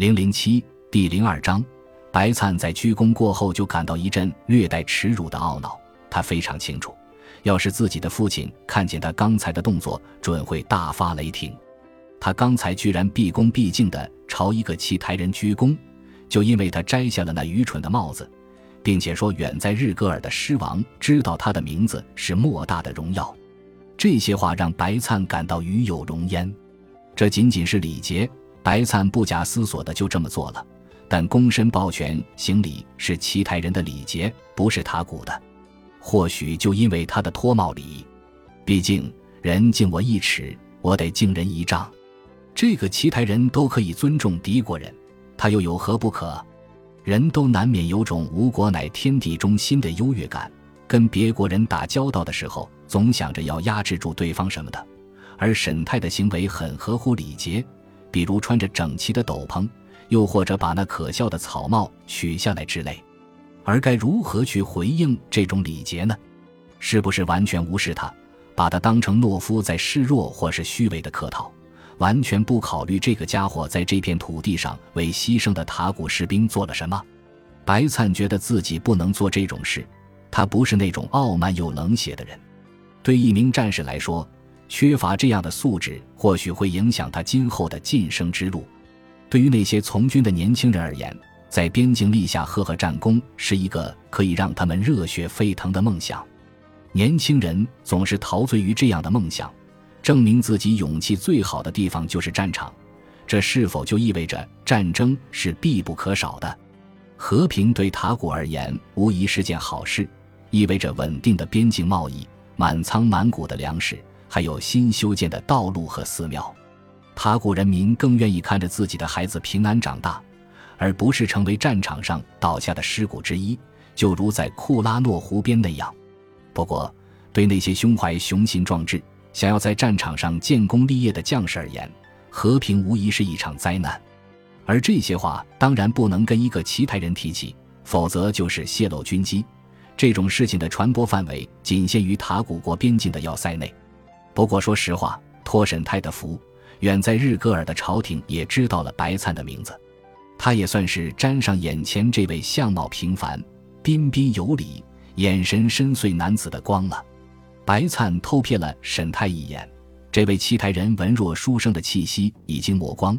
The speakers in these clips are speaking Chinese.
零零七第零二章，白灿在鞠躬过后就感到一阵略带耻辱的懊恼。他非常清楚，要是自己的父亲看见他刚才的动作，准会大发雷霆。他刚才居然毕恭毕敬地朝一个奇台人鞠躬，就因为他摘下了那愚蠢的帽子，并且说远在日戈尔的狮王知道他的名字是莫大的荣耀。这些话让白灿感到与有荣焉。这仅仅是礼节，白灿不假思索的就这么做了。但躬身抱拳行礼是齐台人的礼节，不是塔古的。或许就因为他的脱帽礼，毕竟人敬我一尺，我得敬人一丈。这个奇台人都可以尊重敌国人，他又有何不可？人都难免有种吴国乃天地中心的优越感，跟别国人打交道的时候，总想着要压制住对方什么的。而沈泰的行为很合乎礼节，比如穿着整齐的斗篷，又或者把那可笑的草帽取下来之类。而该如何去回应这种礼节呢？是不是完全无视他，把他当成懦夫在示弱或是虚伪的客套？完全不考虑这个家伙在这片土地上为牺牲的塔古士兵做了什么。白灿觉得自己不能做这种事，他不是那种傲慢又冷血的人。对一名战士来说，缺乏这样的素质，或许会影响他今后的晋升之路。对于那些从军的年轻人而言，在边境立下赫赫战功是一个可以让他们热血沸腾的梦想。年轻人总是陶醉于这样的梦想。证明自己勇气最好的地方就是战场，这是否就意味着战争是必不可少的？和平对塔古而言无疑是件好事，意味着稳定的边境贸易、满仓满谷的粮食，还有新修建的道路和寺庙。塔古人民更愿意看着自己的孩子平安长大，而不是成为战场上倒下的尸骨之一，就如在库拉诺湖边那样。不过，对那些胸怀雄心壮志，想要在战场上建功立业的将士而言，和平无疑是一场灾难。而这些话当然不能跟一个奇台人提起，否则就是泄露军机。这种事情的传播范围仅限于塔古国边境的要塞内。不过说实话，托沈泰的福，远在日戈尔的朝廷也知道了白灿的名字，他也算是沾上眼前这位相貌平凡、彬彬有礼、眼神深邃男子的光了。白灿偷瞥了沈泰一眼，这位七台人文弱书生的气息已经抹光，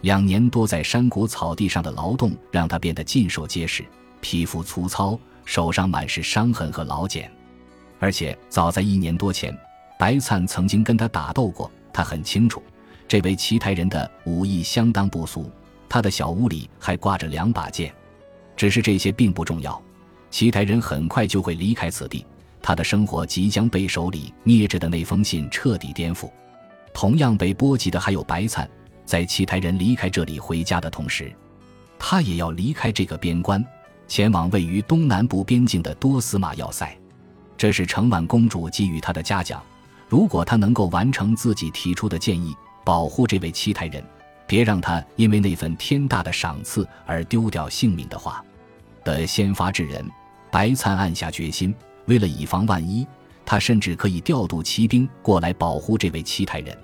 两年多在山谷草地上的劳动让他变得尽瘦结实，皮肤粗糙，手上满是伤痕和老茧。而且早在一年多前，白灿曾经跟他打斗过，他很清楚，这位七台人的武艺相当不俗。他的小屋里还挂着两把剑，只是这些并不重要，七台人很快就会离开此地。他的生活即将被手里捏着的那封信彻底颠覆。同样被波及的还有白灿。在其他人离开这里回家的同时，他也要离开这个边关，前往位于东南部边境的多斯马要塞。这是程婉公主给予他的嘉奖。如果他能够完成自己提出的建议，保护这位七台人，别让他因为那份天大的赏赐而丢掉性命的话，的先发制人，白灿暗下决心。为了以防万一，他甚至可以调度骑兵过来保护这位七台人。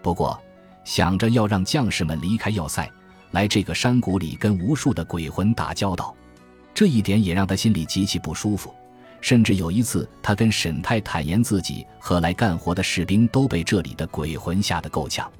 不过，想着要让将士们离开要塞，来这个山谷里跟无数的鬼魂打交道，这一点也让他心里极其不舒服。甚至有一次，他跟沈泰坦言自己和来干活的士兵都被这里的鬼魂吓得够呛。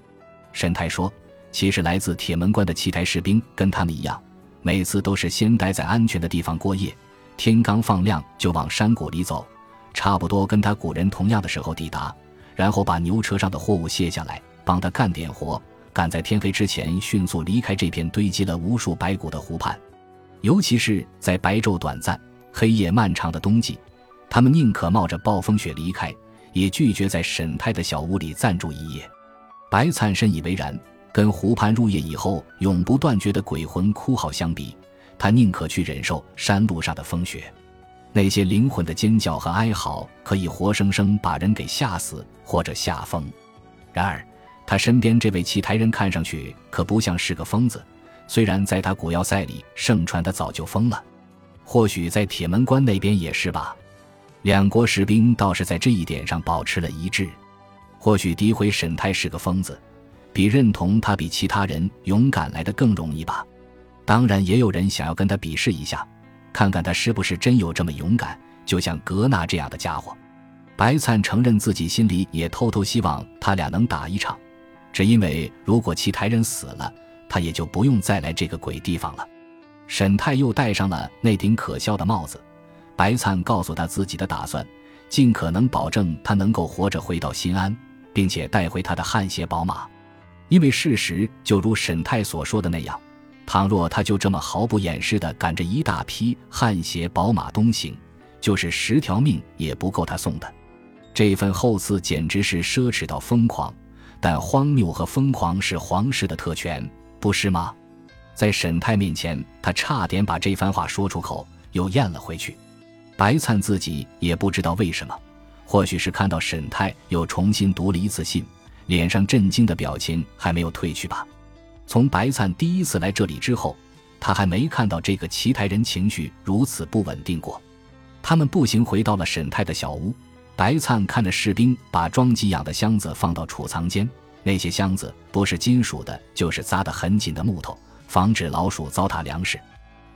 沈泰说：“其实来自铁门关的七台士兵跟他们一样，每次都是先待在安全的地方过夜。”天刚放亮就往山谷里走，差不多跟他古人同样的时候抵达，然后把牛车上的货物卸下来，帮他干点活，赶在天黑之前迅速离开这片堆积了无数白骨的湖畔。尤其是在白昼短暂、黑夜漫长的冬季，他们宁可冒着暴风雪离开，也拒绝在沈泰的小屋里暂住一夜。白灿深以为然，跟湖畔入夜以后永不断绝的鬼魂哭嚎相比。他宁可去忍受山路上的风雪，那些灵魂的尖叫和哀嚎可以活生生把人给吓死或者吓疯。然而，他身边这位奇台人看上去可不像是个疯子，虽然在他古要塞里盛传他早就疯了，或许在铁门关那边也是吧。两国士兵倒是在这一点上保持了一致。或许诋毁沈泰是个疯子，比认同他比其他人勇敢来的更容易吧。当然，也有人想要跟他比试一下，看看他是不是真有这么勇敢，就像格纳这样的家伙。白灿承认自己心里也偷偷希望他俩能打一场，只因为如果其他人死了，他也就不用再来这个鬼地方了。沈泰又戴上了那顶可笑的帽子。白灿告诉他自己的打算，尽可能保证他能够活着回到新安，并且带回他的汗血宝马。因为事实就如沈泰所说的那样，倘若他就这么毫不掩饰地赶着一大批汗血宝马东行，就是十条命也不够他送的。这份厚赐简直是奢侈到疯狂，但荒谬和疯狂是皇室的特权，不是吗？在沈泰面前，他差点把这番话说出口，又咽了回去。白灿自己也不知道为什么，或许是看到沈泰又重新读了一次信，脸上震惊的表情还没有褪去吧。从白灿第一次来这里之后，他还没看到这个奇台人情绪如此不稳定过。他们步行回到了沈泰的小屋，白灿看着士兵把装给养的箱子放到储藏间，那些箱子不是金属的，就是扎得很紧的木头。防止老鼠糟蹋粮食，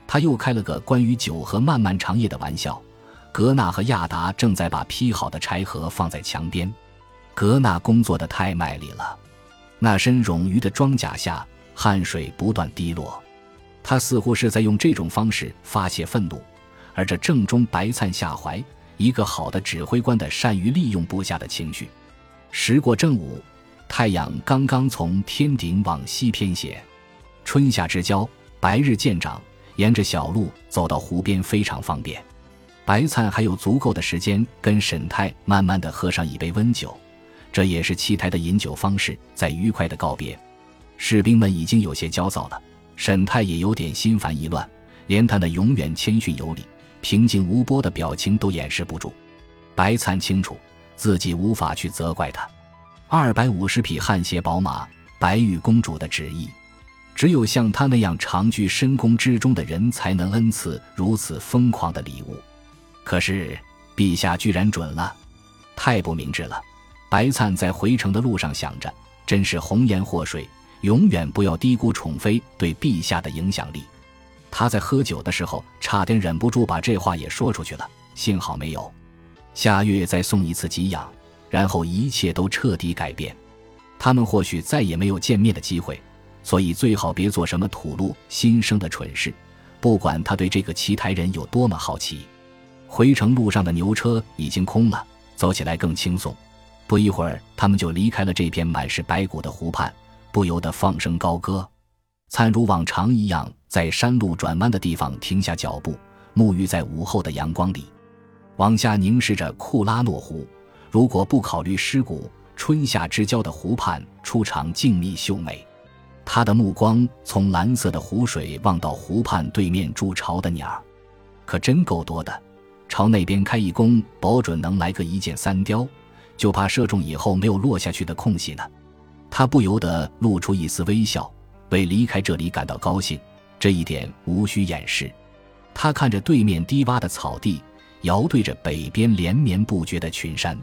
他又开了个关于酒和漫漫长夜的玩笑。格纳和亚达正在把劈好的柴禾放在墙边。格纳工作的太卖力了，那身冗余的装甲下汗水不断滴落，他似乎是在用这种方式发泄愤怒，而这正中白灿下怀。一个好的指挥官的善于利用部下的情绪。时过正午，太阳刚刚从天顶往西偏斜。春夏之交，白日渐长，沿着小路走到湖边非常方便。白灿还有足够的时间跟沈泰慢慢的喝上一杯温酒，这也是七台的饮酒方式，在愉快的告别。士兵们已经有些焦躁了，沈泰也有点心烦意乱，连他那永远谦逊有礼、平静无波的表情都掩饰不住。白灿清楚自己无法去责怪他，二百五十匹汗血宝马，白玉公主的旨意。只有像他那样长居深宫之中的人，才能恩赐如此疯狂的礼物。可是陛下居然准了，太不明智了。白灿在回城的路上想着，真是红颜祸水，永远不要低估宠妃对陛下的影响力。他在喝酒的时候，差点忍不住把这话也说出去了，幸好没有。下月再送一次给养，然后一切都彻底改变。他们或许再也没有见面的机会。所以最好别做什么吐露心声的蠢事，不管他对这个奇台人有多么好奇。回程路上的牛车已经空了，走起来更轻松。不一会儿，他们就离开了这片满是白骨的湖畔，不由得放声高歌。灿如往常一样，在山路转弯的地方停下脚步，沐浴在午后的阳光里，往下凝视着库拉诺湖。如果不考虑尸骨，春夏之交的湖畔出场静谧秀美。他的目光从蓝色的湖水望到湖畔对面筑巢的鸟，可真够多的。朝那边开一弓，保准能来个一箭三雕，就怕射中以后没有落下去的空隙呢。他不由得露出一丝微笑，为离开这里感到高兴，这一点无需掩饰。他看着对面低洼的草地，遥对着北边连绵不绝的群山，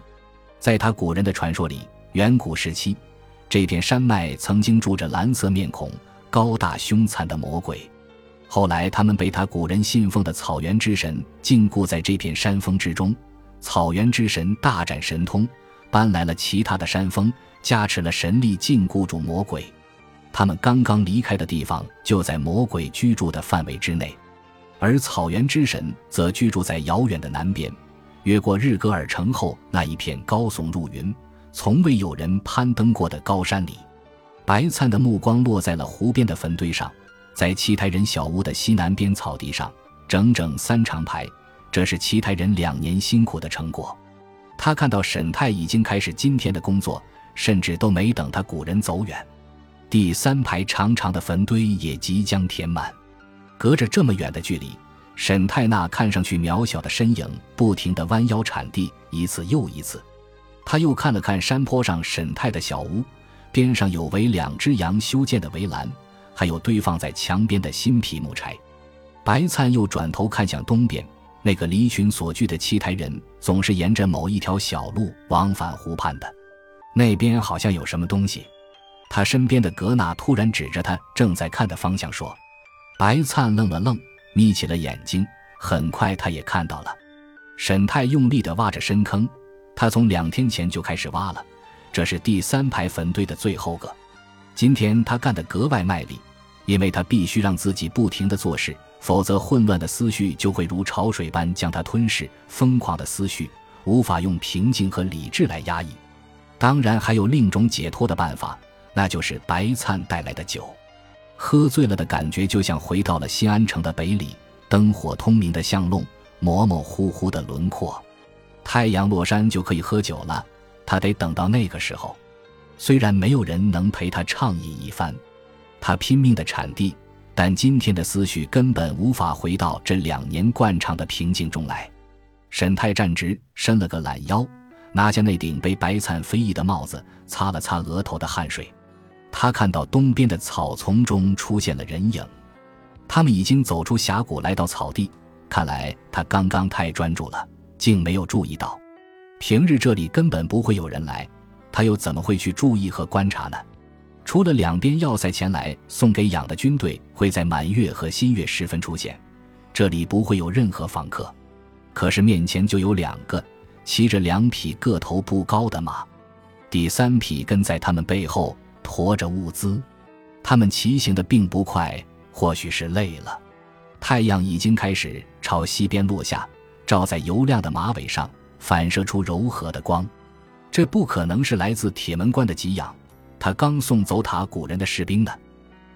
在他古人的传说里，远古时期。这片山脉曾经住着蓝色面孔、高大凶残的魔鬼，后来他们被他古人信奉的草原之神禁锢在这片山峰之中。草原之神大展神通，搬来了其他的山峰，加持了神力，禁锢住魔鬼。他们刚刚离开的地方就在魔鬼居住的范围之内，而草原之神则居住在遥远的南边，越过日格尔城后那一片高耸入云。从未有人攀登过的高山里，白灿的目光落在了湖边的坟堆上，在七台人小屋的西南边草地上，整整三长排，这是七台人两年辛苦的成果。他看到沈泰已经开始今天的工作，甚至都没等他古人走远，第三排长长的坟堆也即将填满。隔着这么远的距离，沈泰那看上去渺小的身影，不停地弯腰铲地，一次又一次。他又看了看山坡上沈泰的小屋，边上有围两只羊修建的围栏，还有堆放在墙边的新皮木柴。白灿又转头看向东边，那个离群所居的七台人总是沿着某一条小路往返湖畔的，那边好像有什么东西。他身边的格纳突然指着他正在看的方向说：“白灿愣了愣，眯起了眼睛。很快，他也看到了。沈泰用力地挖着深坑，他从两天前就开始挖了。这是第三排坟堆的最后个。今天他干得格外卖力，因为他必须让自己不停地做事，否则混乱的思绪就会如潮水般将他吞噬。疯狂的思绪无法用平静和理智来压抑。当然，还有另一种解脱的办法。”那就是白灿带来的酒，喝醉了的感觉就像回到了新安城的北里，灯火通明的巷弄，模模糊糊的轮廓。太阳落山就可以喝酒了，他得等到那个时候。虽然没有人能陪他畅饮一番，他拼命的铲地，但今天的思绪根本无法回到这两年惯常的平静中来。沈泰站直，伸了个懒腰，拿下那顶被白灿飞逸的帽子，擦了擦额头的汗水。他看到东边的草丛中出现了人影，他们已经走出峡谷，来到草地。看来他刚刚太专注了，竟没有注意到，平日这里根本不会有人来，他又怎么会去注意和观察呢？除了两边要塞前来送给养的军队会在满月和新月时分出现，这里不会有任何访客。可是面前就有两个骑着两匹个头不高的马，第三匹跟在他们背后。驮着物资，他们骑行的并不快，或许是累了。太阳已经开始朝西边落下，照在油亮的马尾上，反射出柔和的光。这不可能是来自铁门关的给养，他刚送走塔古人的士兵呢。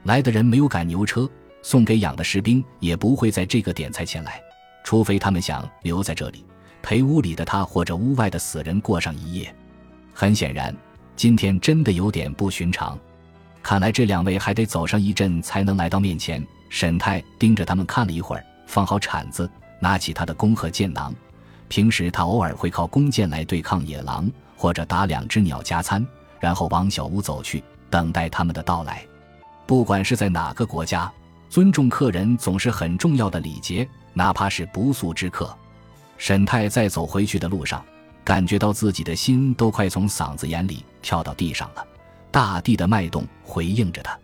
来的人没有赶牛车，送给养的士兵也不会在这个点才前来，除非他们想留在这里，陪屋里的他或者屋外的死人过上一夜。很显然。今天真的有点不寻常，看来这两位还得走上一阵才能来到面前。沈泰盯着他们看了一会儿，放好铲子，拿起他的弓和箭囊。平时他偶尔会靠弓箭来对抗野狼，或者打两只鸟加餐，然后往小屋走去，等待他们的到来。不管是在哪个国家，尊重客人总是很重要的礼节，哪怕是不速之客。沈泰在走回去的路上。感觉到自己的心都快从嗓子眼里跳到地上了，大地的脉动回应着他。